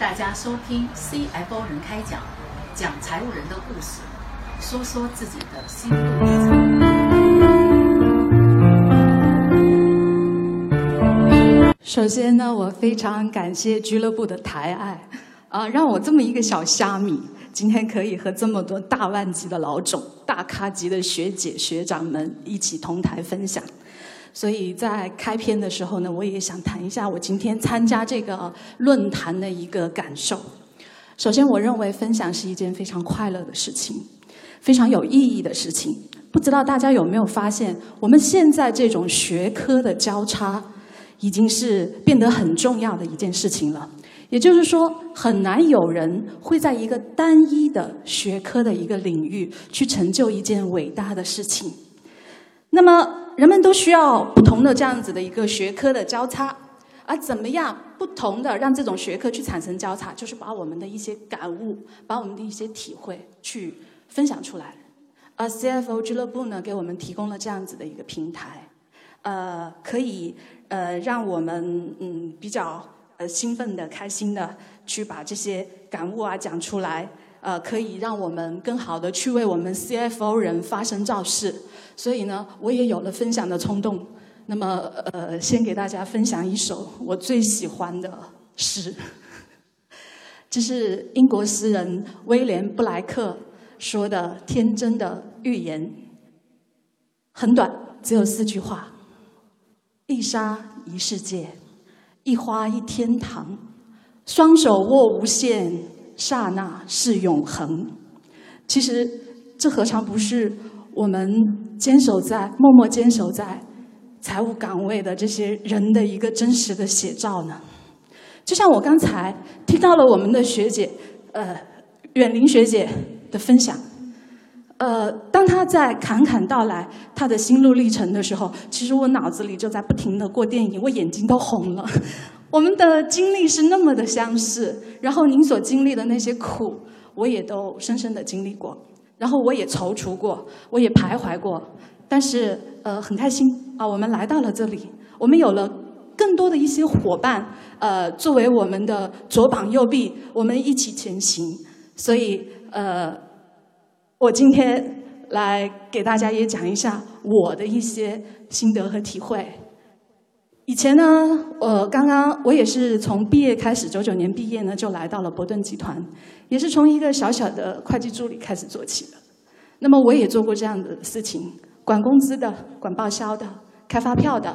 大家收听 CFO 人开讲，讲财务人的故事，说说自己的心路历程。首先呢，我非常感谢俱乐部的抬爱，啊，让我这么一个小虾米，今天可以和这么多大万级的老总、大咖级的学姐学长们一起同台分享。所以在开篇的时候呢，我也想谈一下我今天参加这个论坛的一个感受。首先，我认为分享是一件非常快乐的事情，非常有意义的事情。不知道大家有没有发现，我们现在这种学科的交叉，已经是变得很重要的一件事情了。也就是说，很难有人会在一个单一的学科的一个领域去成就一件伟大的事情。那么，人们都需要不同的这样子的一个学科的交叉，而怎么样不同的让这种学科去产生交叉，就是把我们的一些感悟，把我们的一些体会去分享出来。而 CFO 俱乐部呢，给我们提供了这样子的一个平台，呃，可以呃让我们嗯比较呃兴奋的、开心的去把这些感悟啊讲出来。呃，可以让我们更好的去为我们 CFO 人发声造势，所以呢，我也有了分享的冲动。那么，呃，先给大家分享一首我最喜欢的诗，这是英国诗人威廉布莱克说的天真的预言，很短，只有四句话：一沙一世界，一花一天堂，双手握无限。刹那是永恒。其实，这何尝不是我们坚守在默默坚守在财务岗位的这些人的一个真实的写照呢？就像我刚才听到了我们的学姐，呃，远林学姐的分享，呃，当她在侃侃道来她的心路历程的时候，其实我脑子里就在不停的过电影，我眼睛都红了。我们的经历是那么的相似，然后您所经历的那些苦，我也都深深的经历过，然后我也踌躇过，我也徘徊过，但是呃很开心啊，我们来到了这里，我们有了更多的一些伙伴，呃作为我们的左膀右臂，我们一起前行，所以呃我今天来给大家也讲一下我的一些心得和体会。以前呢，我刚刚我也是从毕业开始，九九年毕业呢就来到了伯顿集团，也是从一个小小的会计助理开始做起的。那么我也做过这样的事情，管工资的、管报销的、开发票的，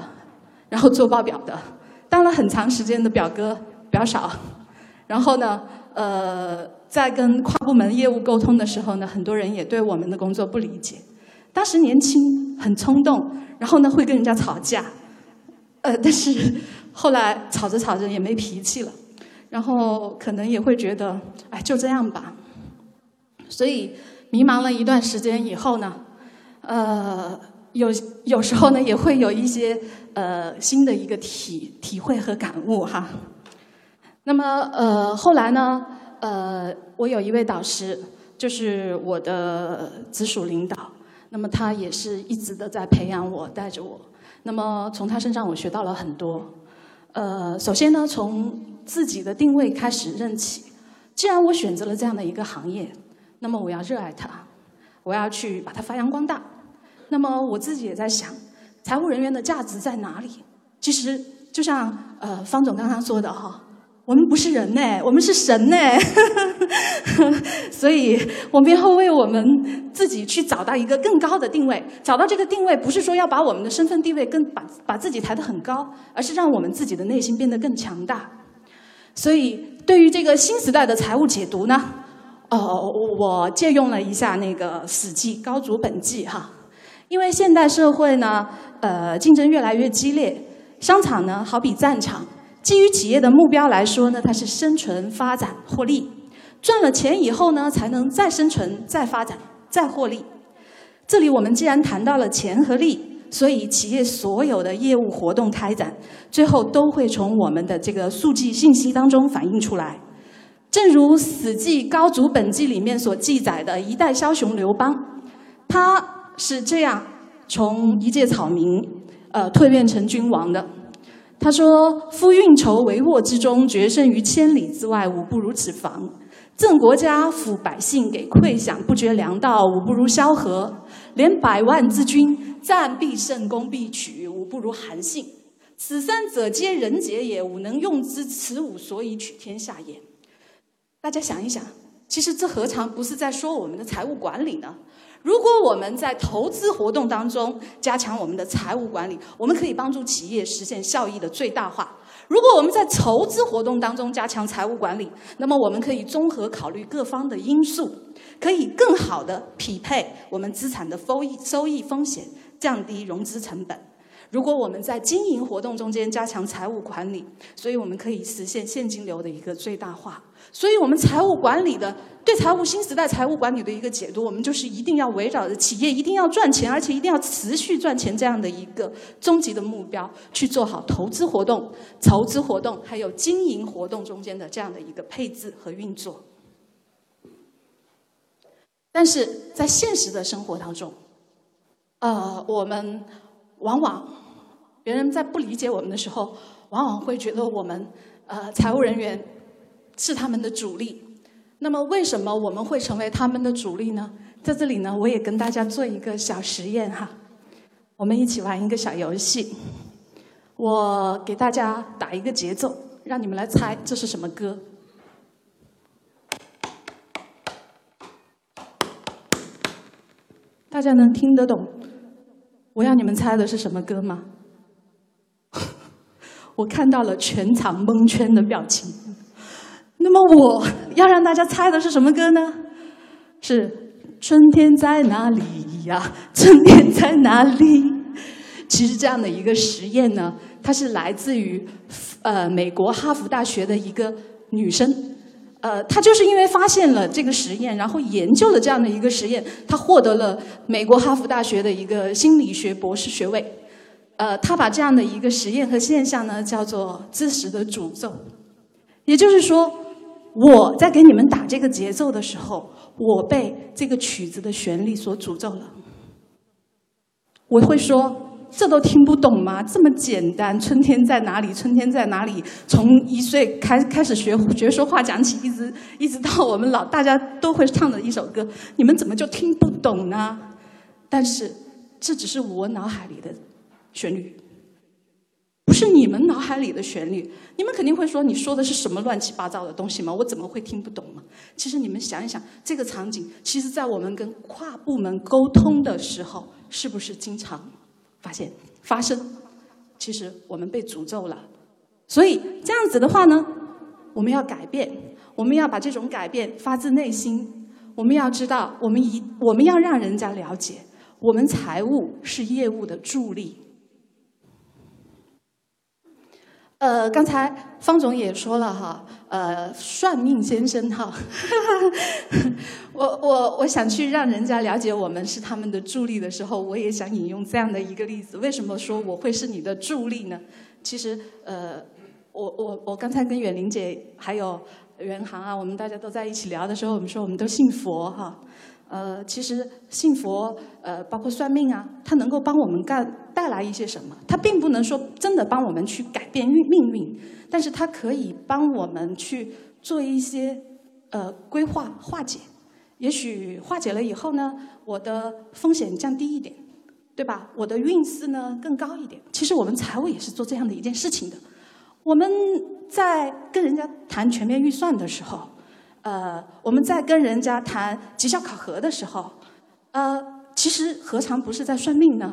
然后做报表的，当了很长时间的表哥、表嫂。然后呢，呃，在跟跨部门业务沟通的时候呢，很多人也对我们的工作不理解。当时年轻，很冲动，然后呢会跟人家吵架。呃，但是后来吵着吵着也没脾气了，然后可能也会觉得，哎，就这样吧。所以迷茫了一段时间以后呢，呃，有有时候呢也会有一些呃新的一个体体会和感悟哈。那么呃后来呢，呃，我有一位导师，就是我的直属领导，那么他也是一直的在培养我，带着我。那么从他身上我学到了很多，呃，首先呢，从自己的定位开始认起。既然我选择了这样的一个行业，那么我要热爱它，我要去把它发扬光大。那么我自己也在想，财务人员的价值在哪里？其实就像呃方总刚刚说的哈。我们不是人呢，我们是神呢，所以我们要为我们自己去找到一个更高的定位。找到这个定位，不是说要把我们的身份地位更把把自己抬得很高，而是让我们自己的内心变得更强大。所以，对于这个新时代的财务解读呢，哦，我借用了一下那个《史记·高祖本纪》哈，因为现代社会呢，呃，竞争越来越激烈，商场呢好比战场。基于企业的目标来说呢，它是生存、发展、获利，赚了钱以后呢，才能再生存、再发展、再获利。这里我们既然谈到了钱和利，所以企业所有的业务活动开展，最后都会从我们的这个数据信息当中反映出来。正如《史记·高祖本纪》里面所记载的，一代枭雄刘邦，他是这样从一介草民，呃，蜕变成君王的。他说：“夫运筹帷幄之中，决胜于千里之外，吾不如此房；赠国家，抚百姓，给馈饷，不绝粮道，吾不如萧何；连百万之军，战必胜，攻必取，吾不如韩信。此三者，皆人杰也，吾能用之，此吾所以取天下也。”大家想一想，其实这何尝不是在说我们的财务管理呢？如果我们在投资活动当中加强我们的财务管理，我们可以帮助企业实现效益的最大化。如果我们在筹资活动当中加强财务管理，那么我们可以综合考虑各方的因素，可以更好的匹配我们资产的收益、收益风险，降低融资成本。如果我们在经营活动中间加强财务管理，所以我们可以实现现金流的一个最大化。所以我们财务管理的对财务新时代财务管理的一个解读，我们就是一定要围绕着企业一定要赚钱，而且一定要持续赚钱这样的一个终极的目标，去做好投资活动、筹资活动还有经营活动中间的这样的一个配置和运作。但是在现实的生活当中，呃，我们往往别人在不理解我们的时候，往往会觉得我们呃财务人员。是他们的主力，那么为什么我们会成为他们的主力呢？在这里呢，我也跟大家做一个小实验哈，我们一起玩一个小游戏。我给大家打一个节奏，让你们来猜这是什么歌。大家能听得懂我要你们猜的是什么歌吗？我看到了全场蒙圈的表情。那么我要让大家猜的是什么歌呢？是春天在哪里呀？春天在哪里？其实这样的一个实验呢，它是来自于呃美国哈佛大学的一个女生，呃，她就是因为发现了这个实验，然后研究了这样的一个实验，她获得了美国哈佛大学的一个心理学博士学位。呃，她把这样的一个实验和现象呢叫做知识的诅咒，也就是说。我在给你们打这个节奏的时候，我被这个曲子的旋律所诅咒了。我会说，这都听不懂吗？这么简单，春天在哪里？春天在哪里？从一岁开开始学学说话讲起，一直一直到我们老大家都会唱的一首歌，你们怎么就听不懂呢？但是，这只是我脑海里的旋律。不是你们脑海里的旋律，你们肯定会说你说的是什么乱七八糟的东西吗？我怎么会听不懂吗？其实你们想一想，这个场景，其实在我们跟跨部门沟通的时候，是不是经常发现发生？其实我们被诅咒了。所以这样子的话呢，我们要改变，我们要把这种改变发自内心。我们要知道，我们一我们要让人家了解，我们财务是业务的助力。呃，刚才方总也说了哈，呃，算命先生哈，我我我想去让人家了解我们是他们的助力的时候，我也想引用这样的一个例子。为什么说我会是你的助力呢？其实，呃，我我我刚才跟远玲姐还有袁航啊，我们大家都在一起聊的时候，我们说我们都信佛哈。呃，其实信佛，呃，包括算命啊，它能够帮我们干带来一些什么？它并不能说真的帮我们去改变运命运，但是它可以帮我们去做一些呃规划化解。也许化解了以后呢，我的风险降低一点，对吧？我的运势呢更高一点。其实我们财务也是做这样的一件事情的。我们在跟人家谈全面预算的时候。呃，我们在跟人家谈绩效考核的时候，呃，其实何尝不是在算命呢？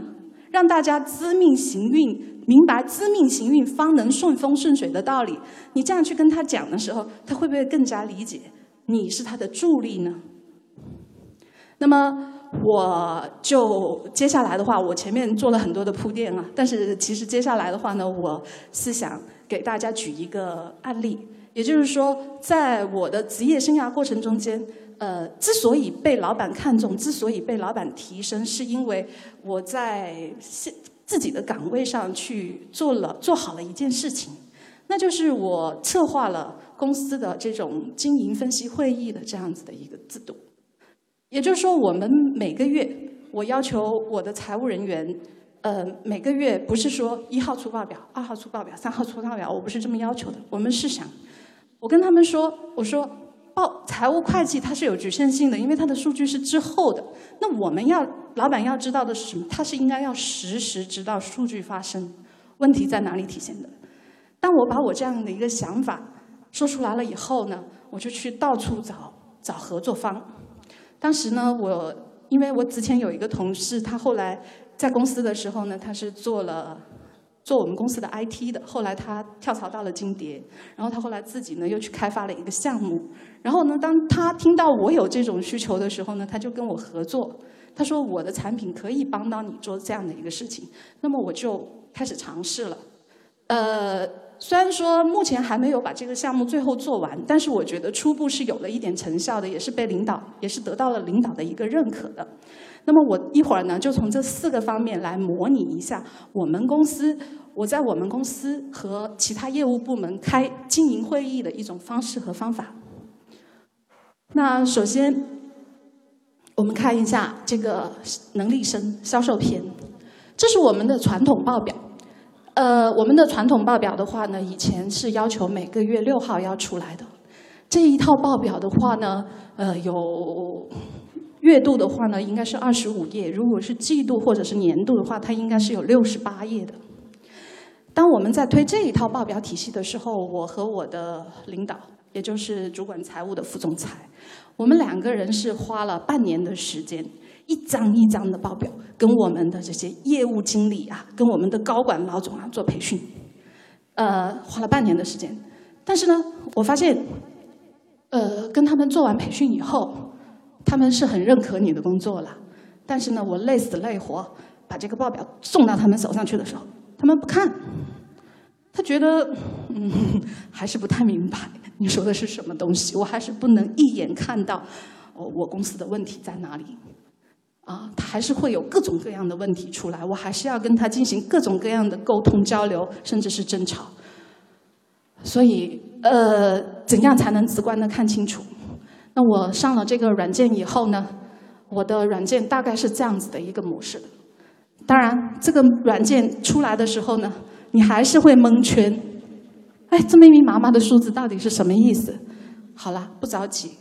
让大家知命行运，明白知命行运方能顺风顺水的道理。你这样去跟他讲的时候，他会不会更加理解你是他的助力呢？那么，我就接下来的话，我前面做了很多的铺垫啊，但是其实接下来的话呢，我是想给大家举一个案例。也就是说，在我的职业生涯过程中间，呃，之所以被老板看中，之所以被老板提升，是因为我在现自己的岗位上去做了做好了一件事情，那就是我策划了公司的这种经营分析会议的这样子的一个制度。也就是说，我们每个月，我要求我的财务人员呃，每个月不是说一号出报表，二号出报表，三号出报表，我不是这么要求的。我们是想，我跟他们说，我说报财务会计它是有局限性的，因为它的数据是滞后的。那我们要老板要知道的是什么？他是应该要实时知道数据发生问题在哪里体现的。当我把我这样的一个想法说出来了以后呢，我就去到处找找合作方。当时呢，我因为我之前有一个同事，他后来。在公司的时候呢，他是做了做我们公司的 IT 的。后来他跳槽到了金蝶，然后他后来自己呢又去开发了一个项目。然后呢，当他听到我有这种需求的时候呢，他就跟我合作。他说我的产品可以帮到你做这样的一个事情。那么我就开始尝试了。呃，虽然说目前还没有把这个项目最后做完，但是我觉得初步是有了一点成效的，也是被领导也是得到了领导的一个认可的。那么我一会儿呢，就从这四个方面来模拟一下我们公司，我在我们公司和其他业务部门开经营会议的一种方式和方法。那首先，我们看一下这个能力生销售篇，这是我们的传统报表。呃，我们的传统报表的话呢，以前是要求每个月六号要出来的。这一套报表的话呢，呃，有。月度的话呢，应该是二十五页；如果是季度或者是年度的话，它应该是有六十八页的。当我们在推这一套报表体系的时候，我和我的领导，也就是主管财务的副总裁，我们两个人是花了半年的时间，一张一张的报表，跟我们的这些业务经理啊，跟我们的高管老总啊做培训，呃，花了半年的时间。但是呢，我发现，呃，跟他们做完培训以后。他们是很认可你的工作了，但是呢，我累死累活把这个报表送到他们手上去的时候，他们不看，他觉得嗯 还是不太明白你说的是什么东西，我还是不能一眼看到我我公司的问题在哪里，啊，他还是会有各种各样的问题出来，我还是要跟他进行各种各样的沟通交流，甚至是争吵，所以呃，怎样才能直观的看清楚？那我上了这个软件以后呢，我的软件大概是这样子的一个模式。当然，这个软件出来的时候呢，你还是会蒙圈。哎，这密密麻麻的数字到底是什么意思？好了，不着急。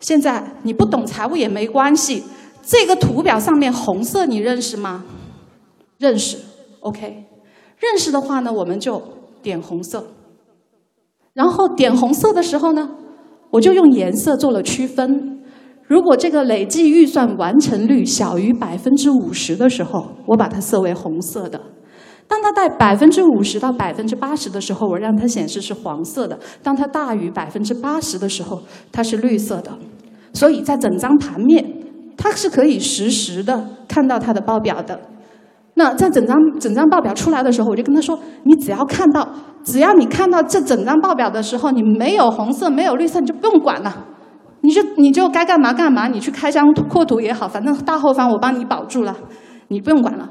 现在你不懂财务也没关系。这个图表上面红色你认识吗？认识。OK，认识的话呢，我们就点红色。然后点红色的时候呢？我就用颜色做了区分。如果这个累计预算完成率小于百分之五十的时候，我把它设为红色的；当它在百分之五十到百分之八十的时候，我让它显示是黄色的；当它大于百分之八十的时候，它是绿色的。所以在整张盘面，它是可以实时的看到它的报表的。那在整张整张报表出来的时候，我就跟他说：“你只要看到，只要你看到这整张报表的时候，你没有红色，没有绿色，你就不用管了，你就你就该干嘛干嘛，你去开箱扩图也好，反正大后方我帮你保住了，你不用管了。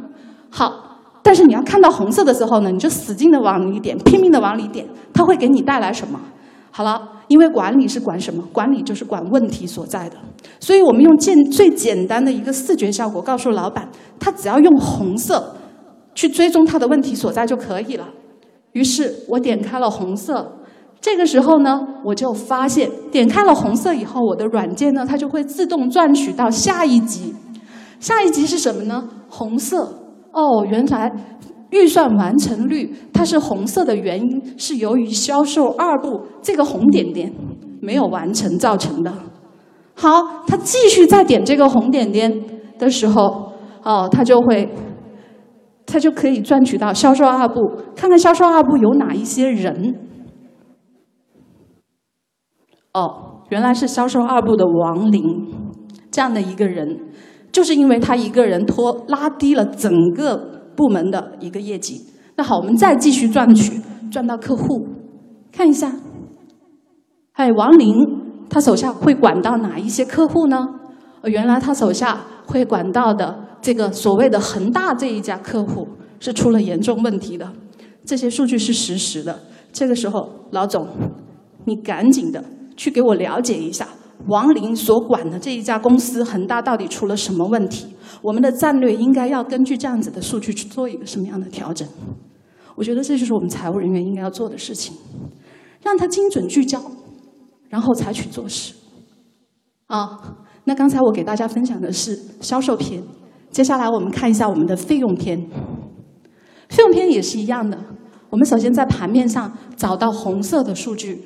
好，但是你要看到红色的时候呢，你就使劲的往里点，拼命的往里点，它会给你带来什么？好了，因为管理是管什么？管理就是管问题所在的。所以我们用简最简单的一个视觉效果，告诉老板，他只要用红色去追踪他的问题所在就可以了。于是我点开了红色，这个时候呢，我就发现点开了红色以后，我的软件呢，它就会自动转取到下一级。下一级是什么呢？红色。哦，原来。预算完成率它是红色的原因是由于销售二部这个红点点没有完成造成的。好，他继续再点这个红点点的时候，哦，他就会，他就可以赚取到销售二部，看看销售二部有哪一些人。哦，原来是销售二部的王林这样的一个人，就是因为他一个人拖拉低了整个。部门的一个业绩，那好，我们再继续赚取，赚到客户，看一下，哎，王林他手下会管到哪一些客户呢？原来他手下会管到的这个所谓的恒大这一家客户是出了严重问题的，这些数据是实时的。这个时候，老总，你赶紧的去给我了解一下，王林所管的这一家公司恒大到底出了什么问题？我们的战略应该要根据这样子的数据去做一个什么样的调整？我觉得这就是我们财务人员应该要做的事情，让他精准聚焦，然后采取做事。啊，那刚才我给大家分享的是销售篇，接下来我们看一下我们的费用篇。费用篇也是一样的，我们首先在盘面上找到红色的数据，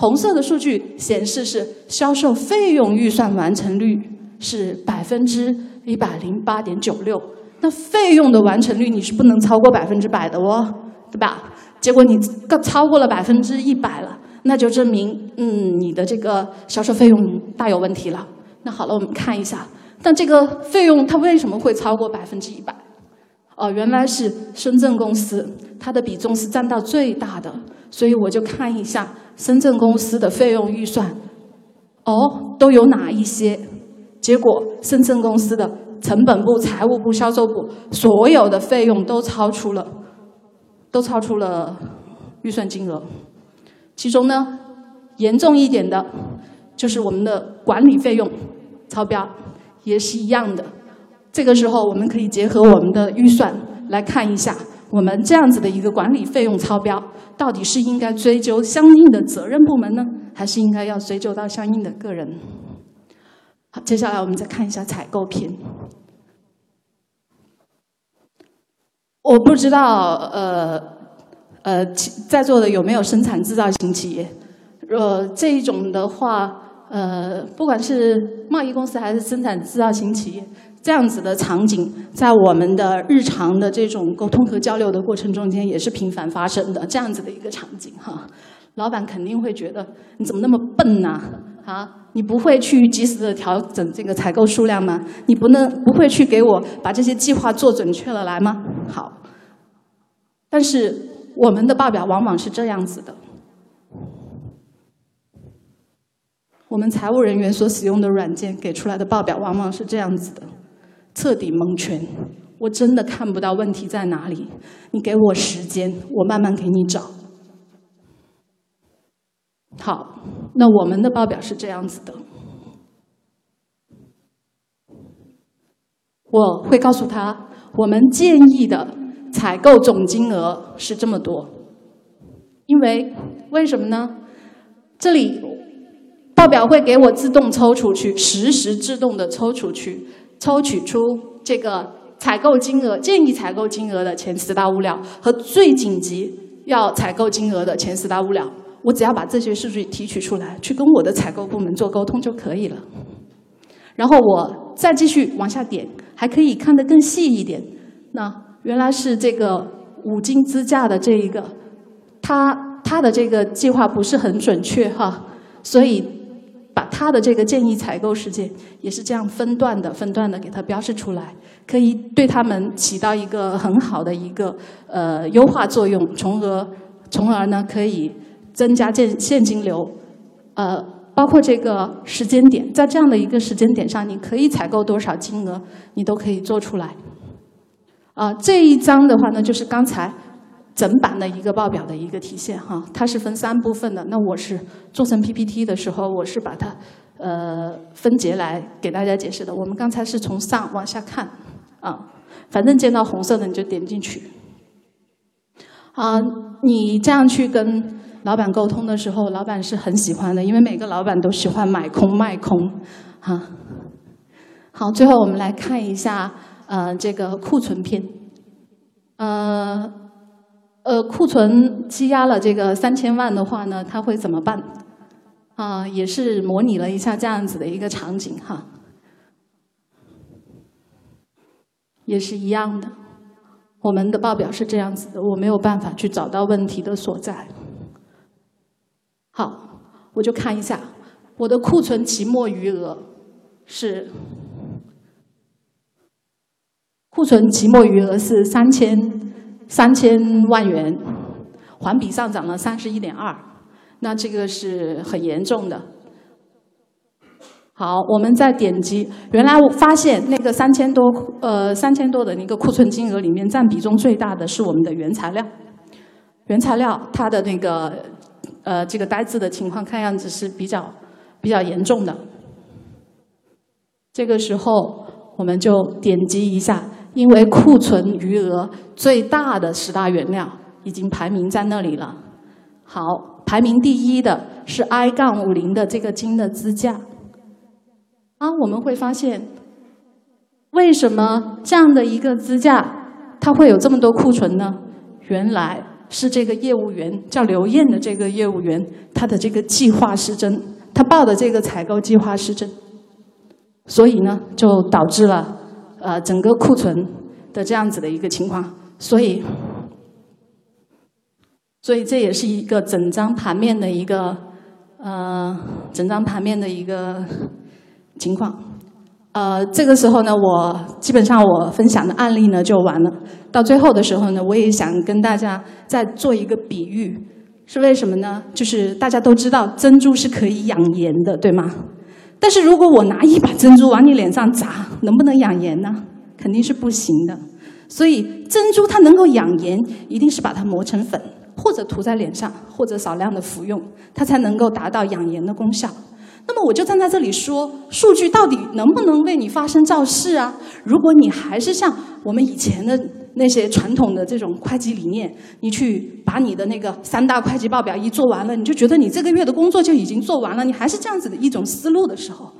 红色的数据显示是销售费用预算完成率是百分之一百零八点九六。那费用的完成率你是不能超过百分之百的哦，对吧？结果你超过了百分之一百了，那就证明嗯你的这个销售费用大有问题了。那好了，我们看一下，但这个费用它为什么会超过百分之一百？哦，原来是深圳公司它的比重是占到最大的，所以我就看一下深圳公司的费用预算，哦都有哪一些？结果深圳公司的。成本部、财务部、销售部所有的费用都超出了，都超出了预算金额。其中呢，严重一点的，就是我们的管理费用超标，也是一样的。这个时候，我们可以结合我们的预算来看一下，我们这样子的一个管理费用超标，到底是应该追究相应的责任部门呢，还是应该要追究到相应的个人？好，接下来我们再看一下采购篇。我不知道，呃，呃，在座的有没有生产制造型企业？呃，这一种的话，呃，不管是贸易公司还是生产制造型企业，这样子的场景，在我们的日常的这种沟通和交流的过程中间，也是频繁发生的。这样子的一个场景，哈。老板肯定会觉得你怎么那么笨呢？啊，你不会去及时的调整这个采购数量吗？你不能不会去给我把这些计划做准确了来吗？好，但是我们的报表往往是这样子的，我们财务人员所使用的软件给出来的报表往往是这样子的，彻底蒙圈，我真的看不到问题在哪里。你给我时间，我慢慢给你找。好，那我们的报表是这样子的，我会告诉他，我们建议的采购总金额是这么多，因为为什么呢？这里报表会给我自动抽出去，实时自动的抽出去，抽取出这个采购金额建议采购金额的前十大物料和最紧急要采购金额的前十大物料。我只要把这些数据提取出来，去跟我的采购部门做沟通就可以了。然后我再继续往下点，还可以看得更细一点。那原来是这个五金支架的这一个，它它的这个计划不是很准确哈，所以把它的这个建议采购时间也是这样分段的、分段的给它标示出来，可以对他们起到一个很好的一个呃优化作用，从而从而呢可以。增加现现金流，呃，包括这个时间点，在这样的一个时间点上，你可以采购多少金额，你都可以做出来。啊，这一章的话呢，就是刚才整版的一个报表的一个体现哈，它是分三部分的。那我是做成 PPT 的时候，我是把它呃分节来给大家解释的。我们刚才是从上往下看，啊，反正见到红色的你就点进去。啊，你这样去跟。老板沟通的时候，老板是很喜欢的，因为每个老板都喜欢买空卖空，哈。好，最后我们来看一下，呃，这个库存篇，呃，呃，库存积压了这个三千万的话呢，他会怎么办？啊，也是模拟了一下这样子的一个场景哈，也是一样的。我们的报表是这样子的，我没有办法去找到问题的所在。好，我就看一下我的库存期末余额是库存期末余额是三千三千万元，环比上涨了三十一点二，那这个是很严重的。好，我们再点击，原来我发现那个三千多呃三千多的那个库存金额里面占比重最大的是我们的原材料，原材料它的那个。呃，这个呆滞的情况看样子是比较比较严重的。这个时候，我们就点击一下，因为库存余额最大的十大原料已经排名在那里了。好，排名第一的是 I 杠五零的这个金的支架。啊，我们会发现，为什么这样的一个支架它会有这么多库存呢？原来是这个业务员叫刘艳的这个业务员，他的这个计划失真，他报的这个采购计划失真。所以呢，就导致了呃整个库存的这样子的一个情况。所以，所以这也是一个整张盘面的一个呃整张盘面的一个情况。呃，这个时候呢，我基本上我分享的案例呢就完了。到最后的时候呢，我也想跟大家再做一个比喻，是为什么呢？就是大家都知道珍珠是可以养颜的，对吗？但是如果我拿一把珍珠往你脸上砸，能不能养颜呢？肯定是不行的。所以珍珠它能够养颜，一定是把它磨成粉，或者涂在脸上，或者少量的服用，它才能够达到养颜的功效。那么我就站在这里说，数据到底能不能为你发生造势啊？如果你还是像我们以前的。那些传统的这种会计理念，你去把你的那个三大会计报表一做完了，你就觉得你这个月的工作就已经做完了，你还是这样子的一种思路的时候，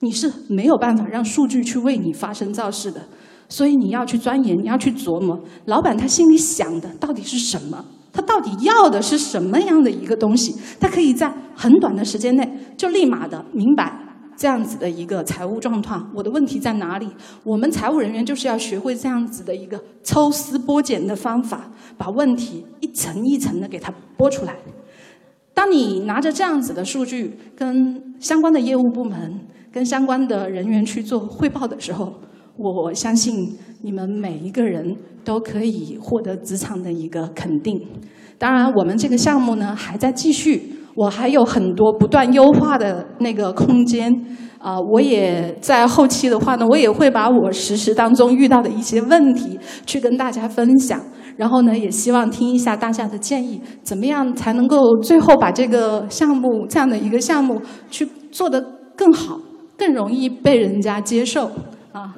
你是没有办法让数据去为你发生造势的。所以你要去钻研，你要去琢磨，老板他心里想的到底是什么？他到底要的是什么样的一个东西？他可以在很短的时间内就立马的明白。这样子的一个财务状况，我的问题在哪里？我们财务人员就是要学会这样子的一个抽丝剥茧的方法，把问题一层一层的给它剥出来。当你拿着这样子的数据，跟相关的业务部门、跟相关的人员去做汇报的时候，我相信你们每一个人都可以获得职场的一个肯定。当然，我们这个项目呢还在继续。我还有很多不断优化的那个空间，啊，我也在后期的话呢，我也会把我实时当中遇到的一些问题去跟大家分享，然后呢，也希望听一下大家的建议，怎么样才能够最后把这个项目这样的一个项目去做得更好，更容易被人家接受啊。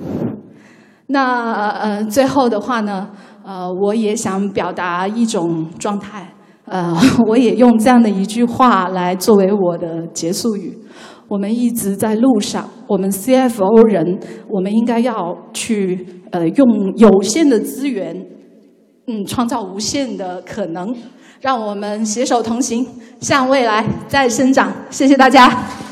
那呃，最后的话呢，呃，我也想表达一种状态。呃，我也用这样的一句话来作为我的结束语：我们一直在路上，我们 CFO 人，我们应该要去呃用有限的资源，嗯，创造无限的可能，让我们携手同行，向未来再生长。谢谢大家。